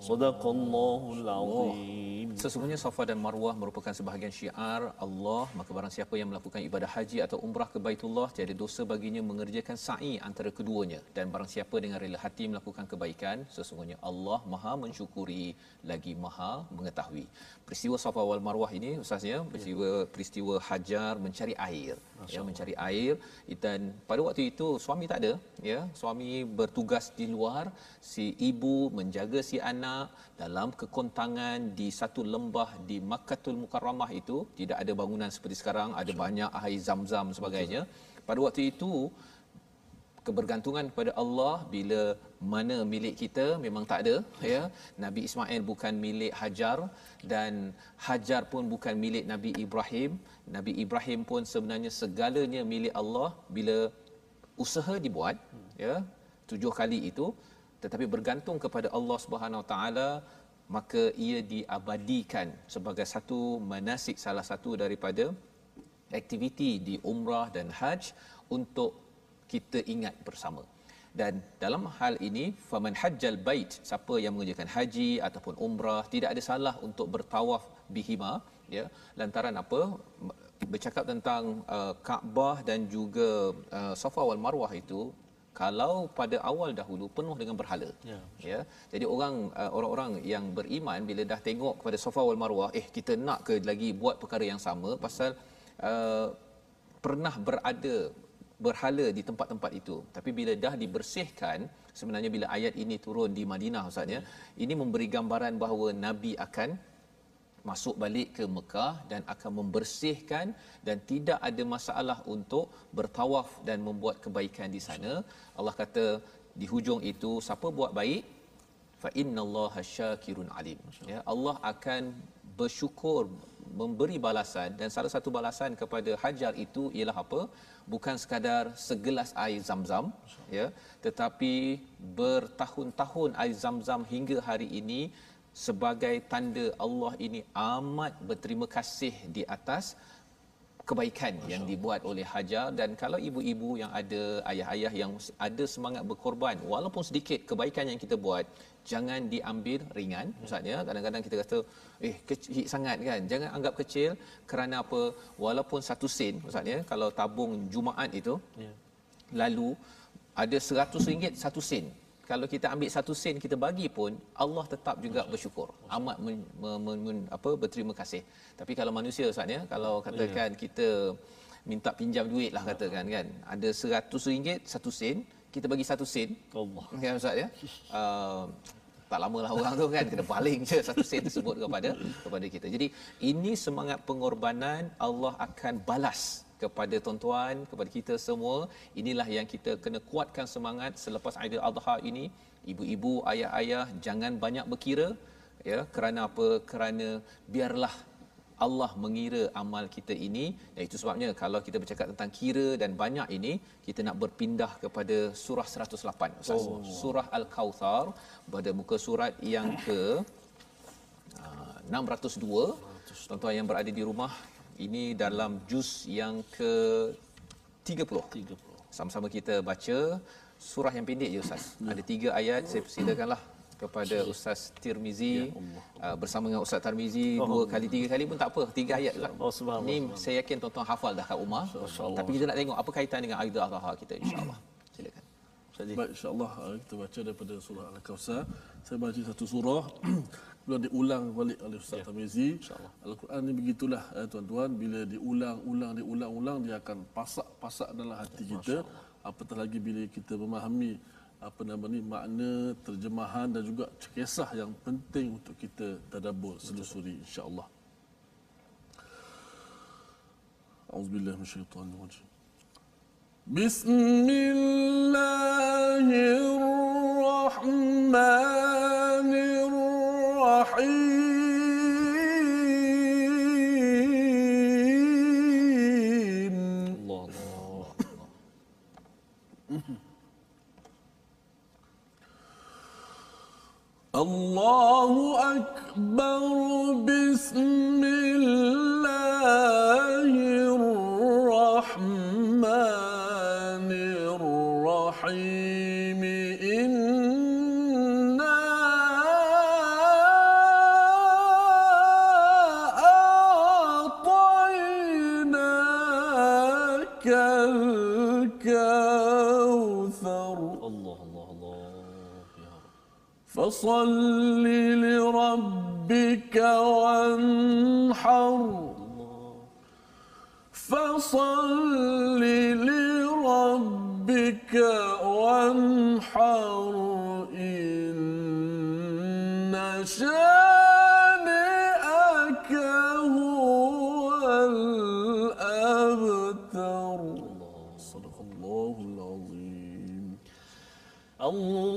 صدق الله العظيم. Sesungguhnya Safa dan Marwah merupakan sebahagian syiar Allah, maka barang siapa yang melakukan ibadah haji atau umrah ke Baitullah, tiada dosa baginya mengerjakan sa'i antara keduanya. Dan barang siapa dengan rela hati melakukan kebaikan, sesungguhnya Allah Maha mensyukuri lagi Maha mengetahui. Peristiwa Safa wal Marwah ini ustaznya peristiwa peristiwa Hajar mencari air, ya mencari air dan pada waktu itu suami tak ada, ya. Suami bertugas di luar, si ibu menjaga si anak dalam kekontangan di satu lembah di Makkahul Mukarramah itu tidak ada bangunan seperti sekarang ada banyak air zam-zam sebagainya. Pada waktu itu kebergantungan kepada Allah bila mana milik kita memang tak ada ya. Nabi Ismail bukan milik Hajar dan Hajar pun bukan milik Nabi Ibrahim. Nabi Ibrahim pun sebenarnya segalanya milik Allah bila usaha dibuat ya tujuh kali itu. Tetapi bergantung kepada Allah Subhanahu Wa Taala maka ia diabadikan sebagai satu manasik salah satu daripada aktiviti di umrah dan haj untuk kita ingat bersama. Dan dalam hal ini faman hajjal bait siapa yang mengerjakan haji ataupun umrah tidak ada salah untuk bertawaf bihima ya. Lantaran apa? Bercakap tentang uh, Kaabah dan juga uh, Safa wal Marwah itu kalau pada awal dahulu penuh dengan berhala. Ya, ya. jadi orang uh, orang-orang yang beriman bila dah tengok kepada Safa wal Marwah eh kita nak ke lagi buat perkara yang sama? Pasal uh, pernah berada berhala di tempat-tempat itu. Tapi bila dah dibersihkan sebenarnya bila ayat ini turun di Madinah ustaz ya. ini memberi gambaran bahawa nabi akan masuk balik ke Mekah dan akan membersihkan dan tidak ada masalah untuk bertawaf dan membuat kebaikan di sana. Allah kata di hujung itu siapa buat baik fa innallaha syakirun alim. Ya, Allah akan bersyukur memberi balasan dan salah satu balasan kepada Hajar itu ialah apa? Bukan sekadar segelas air Zam-Zam ya, tetapi bertahun-tahun air Zam-Zam hingga hari ini sebagai tanda Allah ini amat berterima kasih di atas kebaikan Masya yang dibuat oleh Hajar. Dan kalau ibu-ibu yang ada ayah-ayah yang ada semangat berkorban walaupun sedikit kebaikan yang kita buat jangan diambil ringan maksudnya kadang-kadang kita kata eh kecil sangat kan? Jangan anggap kecil kerana apa? Walaupun satu sen maksudnya kalau tabung jumaat itu ya. lalu ada seratus ringgit satu sen kalau kita ambil satu sen kita bagi pun Allah tetap juga bersyukur. Amat men, men, men, apa berterima kasih. Tapi kalau manusia ustaz ya kalau katakan ya. kita minta pinjam duit lah katakan kan. Ada seratus ringgit satu sen kita bagi satu sen. Allah. Ya ustaz ya. Uh, tak lamalah orang tu kan. Kena paling je satu sen tersebut kepada kepada kita. Jadi ini semangat pengorbanan Allah akan balas kepada tuan-tuan, kepada kita semua. Inilah yang kita kena kuatkan semangat selepas Aidil Adha ini. Ibu-ibu, ayah-ayah jangan banyak berkira ya kerana apa? Kerana biarlah Allah mengira amal kita ini. Dan itu sebabnya kalau kita bercakap tentang kira dan banyak ini, kita nak berpindah kepada surah 108. Oh. Surah Al-Kautsar pada muka surat yang ke uh, 602. Tuan-tuan yang berada di rumah, ini dalam juz yang ke 30. 30. Sama-sama kita baca surah yang pendek je Ustaz. Ya. Ada tiga ayat, saya persilakanlah kepada Ustaz Tirmizi ya uh, bersama dengan Ustaz Tirmizi oh. dua kali tiga kali pun tak apa tiga ayat lah. Oh, Ini saya yakin tuan-tuan hafal dah kat rumah. Tapi kita nak tengok apa kaitan dengan Aidul Adha kita insya-Allah. Silakan. Baik insya-Allah uh, kita baca daripada surah Al-Kautsar. Saya baca satu surah Kemudian diulang balik oleh Ustaz ya. Tamizi. Al-Quran ni begitulah eh, tuan-tuan. Bila diulang-ulang, diulang-ulang, dia akan pasak-pasak dalam hati kita. Apatah lagi bila kita memahami apa nama ni makna terjemahan dan juga kisah yang penting untuk kita tadabbur selusuri insya-Allah. Auzubillahi minasyaitanir rajim. Bismillahirrahmanirrahim. الرحيم. الله الله أكبر بسم الله. فصل لربك وانحر. فصل لربك وانحر. إن شانئك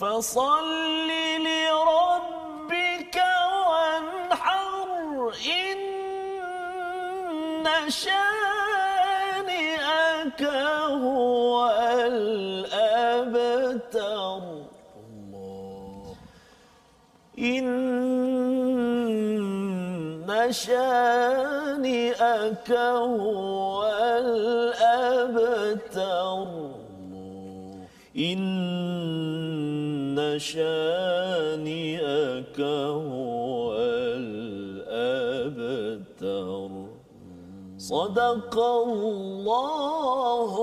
فصل لربك وانحر إن شانئك هو الأبتر. الله إن شانئك هو الأبتر. إن شانئك هو الأبتر صدق الله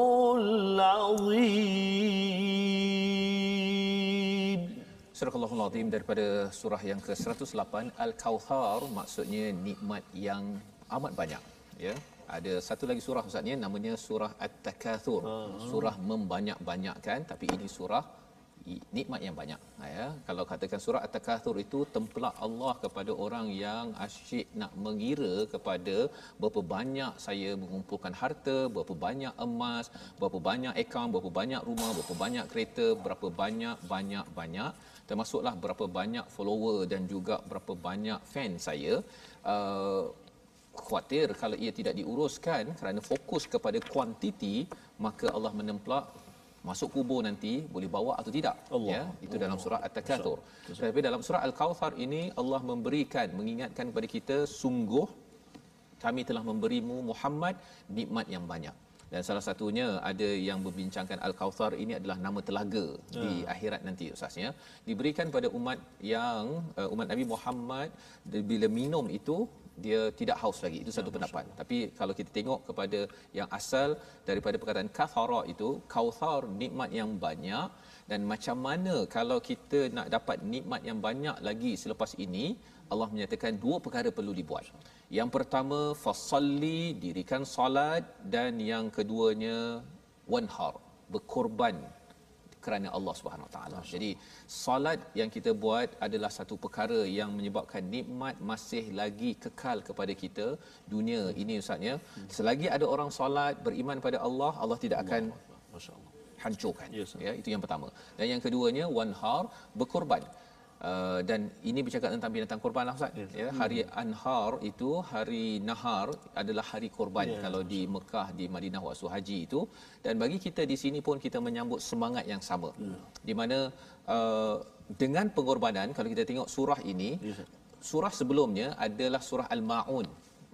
العظيم Surah Allahul Azim daripada surah yang ke-108 Al-Kauthar maksudnya nikmat yang amat banyak ya ada satu lagi surah ustaz ni namanya surah At-Takatsur surah membanyak-banyakkan tapi ini surah i- nikmat yang banyak ya. Kalau katakan surah At-Takatsur itu tempelak Allah kepada orang yang asyik nak mengira kepada berapa banyak saya mengumpulkan harta berapa banyak emas berapa banyak akaun berapa banyak rumah berapa banyak kereta berapa banyak banyak banyak. Termasuklah berapa banyak follower dan juga berapa banyak fan saya. Uh, khawatir kalau ia tidak diuruskan kerana fokus kepada kuantiti maka Allah menempelak masuk kubur nanti boleh bawa atau tidak? Allah. ya itu dalam surah at-takatsur tapi dalam surah al-kautsar ini Allah memberikan mengingatkan kepada kita sungguh kami telah memberimu Muhammad nikmat yang banyak. Dan salah satunya ada yang membincangkan al-kautsar ini adalah nama telaga di akhirat nanti ustaznya diberikan pada umat yang uh, umat Nabi Muhammad bila minum itu dia tidak haus lagi. Itu satu pendapat. tapi kalau kita tengok kepada yang asal daripada perkataan kathara itu kautsar nikmat yang banyak. Dan macam mana kalau kita nak dapat nikmat yang banyak lagi selepas ini Allah menyatakan dua perkara perlu dibuat. Yang pertama fasalli dirikan salat dan yang keduanya wanhar berkorban kerana Allah Subhanahu Taala. Jadi solat yang kita buat adalah satu perkara yang menyebabkan nikmat masih lagi kekal kepada kita dunia ini ustaznya. Selagi ada orang solat beriman pada Allah, Allah tidak akan Masya-Allah. hancurkan. Yes, sir. ya, itu yang pertama. Dan yang keduanya wanhar berkorban. Uh, dan ini bercakap tentang binatang korban lah Ustaz. Yes. Ya, hari Anhar itu hari Nahar adalah hari korban Yes. kalau di Mekah di Madinah waktu haji itu dan bagi kita di sini pun kita menyambut semangat yang sama. Di mana uh, dengan pengorbanan kalau kita tengok surah ini sir. surah sebelumnya adalah surah Al-Maun.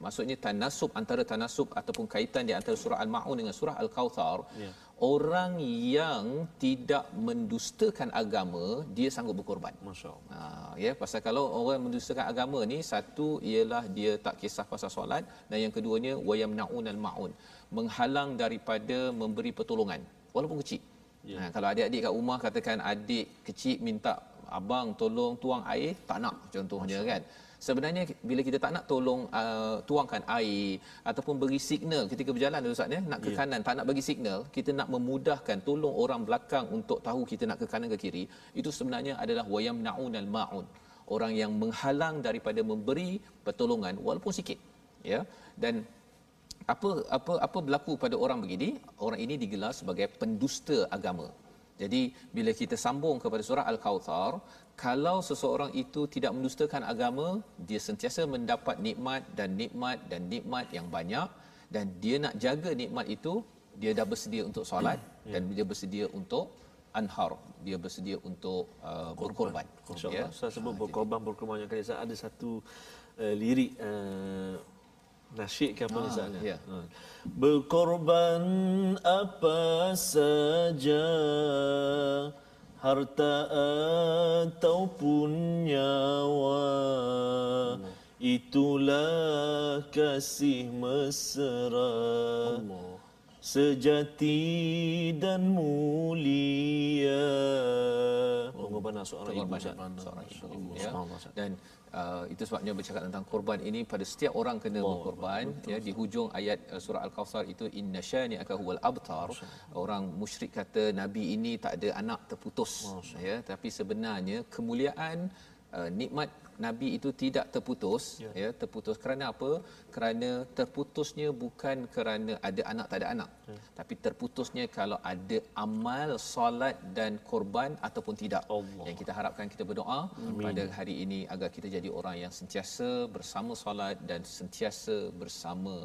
Maksudnya tanasub antara tanasub ataupun kaitan di antara surah Al-Maun dengan surah Al-Kautsar. Ya. Orang yang tidak mendustakan agama dia sanggup berkorban. Masya-Allah. Ha, ya pasal kalau orang mendustakan agama ni satu ialah dia tak kisah pasal solat dan yang keduanya wayamnaun al-maun menghalang daripada memberi pertolongan walaupun kecil. Yeah. Ha, kalau adik-adik kat rumah katakan adik kecil minta abang tolong tuang air tak nak contohnya Masya. kan sebenarnya bila kita tak nak tolong uh, tuangkan air ataupun beri signal ketika berjalan ustaz ya nak ke yeah. kanan tak nak bagi signal kita nak memudahkan tolong orang belakang untuk tahu kita nak ke kanan ke kiri itu sebenarnya adalah wayam naunal maun orang yang menghalang daripada memberi pertolongan walaupun sikit ya. Dan apa apa apa berlaku pada orang begini? Orang ini digelar sebagai pendusta agama. Jadi bila kita sambung kepada surah al-kautsar kalau seseorang itu tidak mendustakan agama dia sentiasa mendapat nikmat dan nikmat dan nikmat yang banyak dan dia nak jaga nikmat itu dia dah bersedia untuk solat hmm. dan dia bersedia untuk anhar dia bersedia untuk uh, berkorban insyaallah ya? saya sebut berkorban berkorban yang kali saya ada satu uh, lirik uh, nasyid ke apa ah, ya. ha. berkorban apa saja harta ataupun nyawa. Itulah kasih mesra. Allah. sejati dan mulia. Pengorbanan seorang ibu seorang ibu. Ya. Dan Uh, itu sebabnya bercakap tentang korban ini pada setiap orang kena oh, berkorban betul, ya di hujung ayat uh, surah al-kautsar itu inna syani aka huwal abtar. Orang musyrik kata nabi ini tak ada anak terputus ya tapi sebenarnya kemuliaan uh, nikmat nabi itu tidak terputus ya. ya terputus kerana apa kerana terputusnya bukan kerana ada anak tak ada anak ya. tapi terputusnya kalau ada amal solat dan korban ataupun tidak Allah. yang kita harapkan kita berdoa Amin. pada hari ini agar kita jadi orang yang sentiasa bersama solat dan sentiasa bersama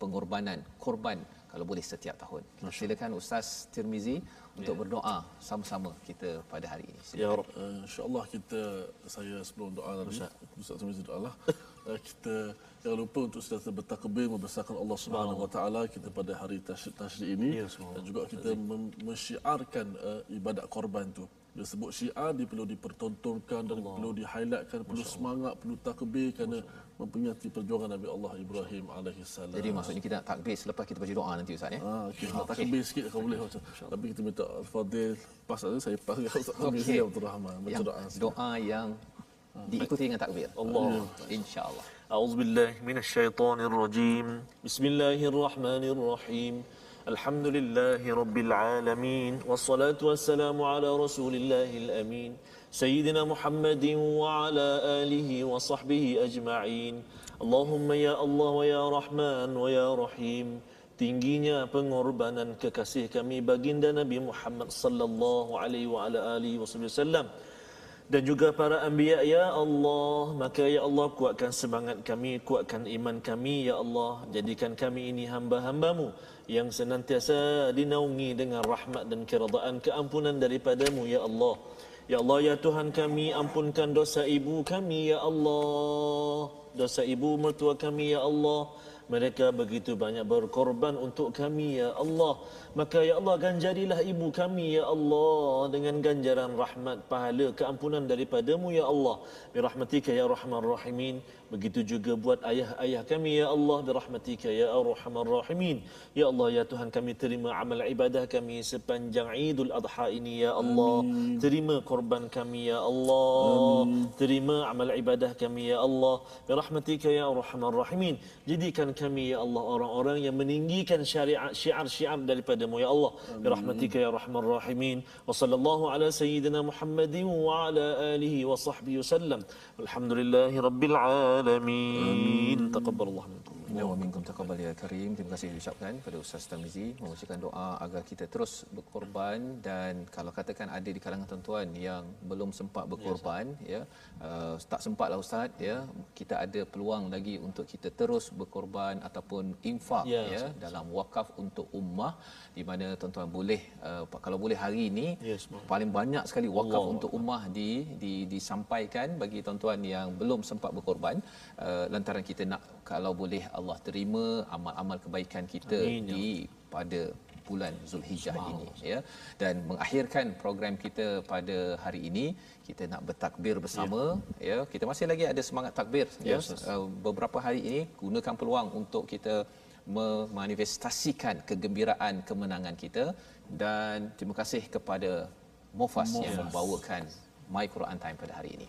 pengorbanan korban kalau boleh setiap tahun. Silakan Ustaz Tirmizi untuk ya. berdoa sama-sama kita pada hari ini. Silakan. Ya Rabb, uh, insya-Allah kita saya sebelum doa tadi Ustaz Tirmizi doalah uh, kita jangan lupa untuk sentiasa bertakbir membesarkan Allah Subhanahu Wa Taala kita pada hari tasyrik ini ya, dan juga kita mensyiarkan uh, ibadat korban tu dia sebut syiar dia perlu dipertontonkan dan Allah. perlu di-highlightkan perlu semangat perlu takbir kerana mempunyai perjuangan Nabi Allah Ibrahim alaihi salam. Jadi maksudnya kita nak takbir selepas kita baca doa nanti ustaz ya. Ah, ha, okay. takbir sikit kalau boleh ustaz. Tapi kita minta al-fadil pas ada saya pas dengan ustaz. Abdul Rahman baca doa. Doa yang ah. diikuti dengan takbir. Allah insyaallah. A'udzu billahi minasyaitonir rajim. Bismillahirrahmanirrahim. الحمد لله رب العالمين والصلاه والسلام على رسول الله سيدنا محمد وعلى آله وصحبه أجمعين اللهم يا الله ويا رحمن ويا رحيم tingginya pengorbanan kekasih kami baginda Nabi Muhammad sallallahu alaihi wa ala alihi wasallam dan juga para anbiya ya Allah maka ya Allah kuatkan semangat kami kuatkan iman kami ya Allah jadikan kami ini hamba-hambamu yang senantiasa dinaungi dengan rahmat dan keredaan keampunan daripadamu ya Allah ya Allah ya Tuhan kami ampunkan dosa ibu kami ya Allah. Dosa ibu mertua kami ya Allah. Mereka begitu banyak berkorban untuk kami ya Allah maka ya Allah ganjarilah ibu kami ya Allah dengan ganjaran rahmat pahala keampunan daripadamu ya Allah. Bi rahmatika ya rahman rahimin. Begitu juga buat ayah-ayah kami ya Allah. Bi rahmatika ya arhamar rahimin. Ya Allah ya Tuhan kami terima amal ibadah kami sepanjang Idul Adha ini ya Allah. Amin. terima korban kami ya Allah. Amin. terima amal ibadah kami ya Allah. Bi rahmatika ya arhamar rahimin. Jadikan kami ya Allah orang-orang yang meninggikan syariat syiar-syiar daripada kepadamu ya Allah bi rahmatika ya rahman rahimin wa sallallahu ala sayyidina Muhammadin wa ala alihi wa sahbihi wasallam alhamdulillahi rabbil alamin taqabbalallahu Ya wa minkum taqabbal ya karim. Terima kasih diucapkan kepada Ustaz Tamizi membacakan doa agar kita terus berkorban dan kalau katakan ada di kalangan tuan-tuan yang belum sempat berkorban ya, ya uh, tak sempatlah ustaz ya kita ada peluang lagi untuk kita terus berkorban ataupun infak ya, ya dalam wakaf untuk ummah di mana tuan-tuan boleh uh, kalau boleh hari ini yes, paling banyak sekali wakaf Allah untuk ummah di, di disampaikan bagi tuan-tuan yang belum sempat berkorban. Uh, lantaran kita nak kalau boleh Allah terima amal-amal kebaikan kita Amin, ya di pada bulan Zulhijjah ini ya dan mengakhirkan program kita pada hari ini kita nak bertakbir bersama ya, ya. kita masih lagi ada semangat takbir ya, ya. Uh, beberapa hari ini gunakan peluang untuk kita memanifestasikan kegembiraan kemenangan kita dan terima kasih kepada Mofas, Mofas. yang membawakan My Quran Time pada hari ini.